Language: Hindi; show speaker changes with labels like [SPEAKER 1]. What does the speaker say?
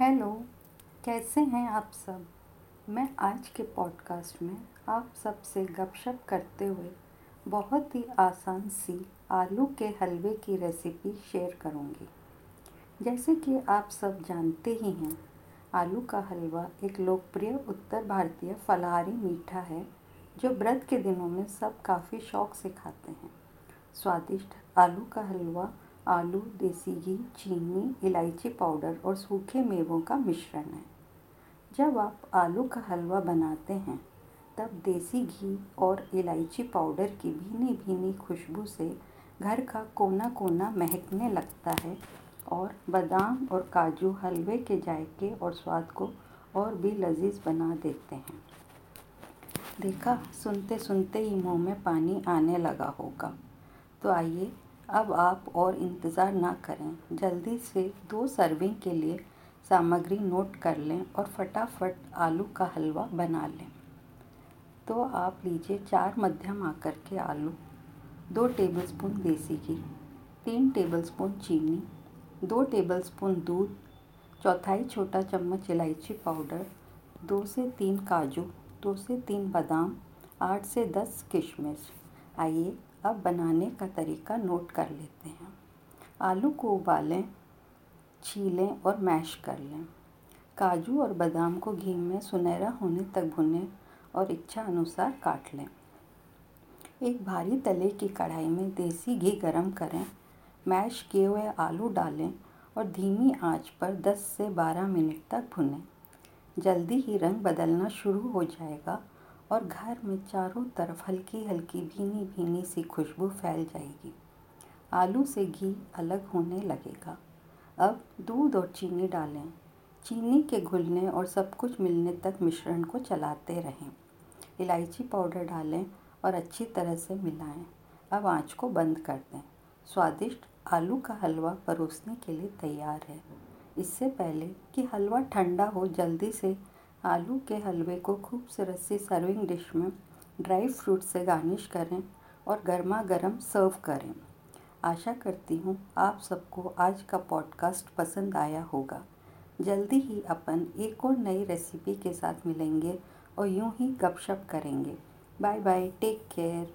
[SPEAKER 1] हेलो, कैसे हैं आप सब? मैं आज के पॉडकास्ट में आप सबसे गपशप करते हुए बहुत ही आसान सी आलू के हलवे की रेसिपी शेयर करूँगी। जैसे कि आप सब जानते ही हैं, आलू का हलवा एक लोकप्रिय उत्तर भारतीय फलाहारी मीठा है, जो व्रत के दिनों में सब काफ़ी शौक से खाते हैं। स्वादिष्ट आलू का हलवा आलू, देसी घी, चीनी, इलायची पाउडर और सूखे मेवों का मिश्रण है। जब आप आलू का हलवा बनाते हैं, तब देसी घी और इलायची पाउडर की भीनी भीनी खुशबू से घर का कोना कोना महकने लगता है और बादाम और काजू हलवे के जायके और स्वाद को और भी लजीज बना देते हैं। देखा सुनते सुनते ही मुँह में पानी आने लगा होगा। तो आइए अब आप और इंतज़ार ना करें। जल्दी से दो सर्विंग के लिए सामग्री नोट कर लें और फटाफट आलू का हलवा बना लें। तो आप लीजिए चार मध्यम आकर के आलू, दो टेबलस्पून देसी घी, तीन टेबलस्पून चीनी, दो टेबलस्पून दूध, चौथाई छोटा चम्मच इलायची पाउडर, दो से तीन काजू, दो से तीन बादाम, आठ से दस किशमिश। आइए अब बनाने का तरीका नोट कर लेते हैं। आलू को उबालें, छीलें और मैश कर लें। काजू और बादाम को घी में सुनहरा होने तक भुनें और इच्छा अनुसार काट लें। एक भारी तले की कढ़ाई में देसी घी गरम करें, मैश किए हुए आलू डालें और धीमी आँच पर 10 से 12 मिनट तक भुनें। जल्दी ही रंग बदलना शुरू हो जाएगा और घर में चारों तरफ़ हल्की हल्की भीनी भीनी सी खुशबू फैल जाएगी। आलू से घी अलग होने लगेगा। अब दूध और चीनी डालें। चीनी के घुलने और सब कुछ मिलने तक मिश्रण को चलाते रहें। इलायची पाउडर डालें और अच्छी तरह से मिलाएँ। अब आँच को बंद कर दें। स्वादिष्ट आलू का हलवा परोसने के लिए तैयार है। इससे पहले कि हलवा ठंडा हो, जल्दी से आलू के हलवे को खूबसूरत सी सर्विंग डिश में ड्राई फ्रूट से गार्निश करें और गर्मा गर्म सर्व करें। आशा करती हूँ आप सबको आज का पॉडकास्ट पसंद आया होगा। जल्दी ही अपन एक और नई रेसिपी के साथ मिलेंगे और यूँ ही गपशप करेंगे। Bye bye take care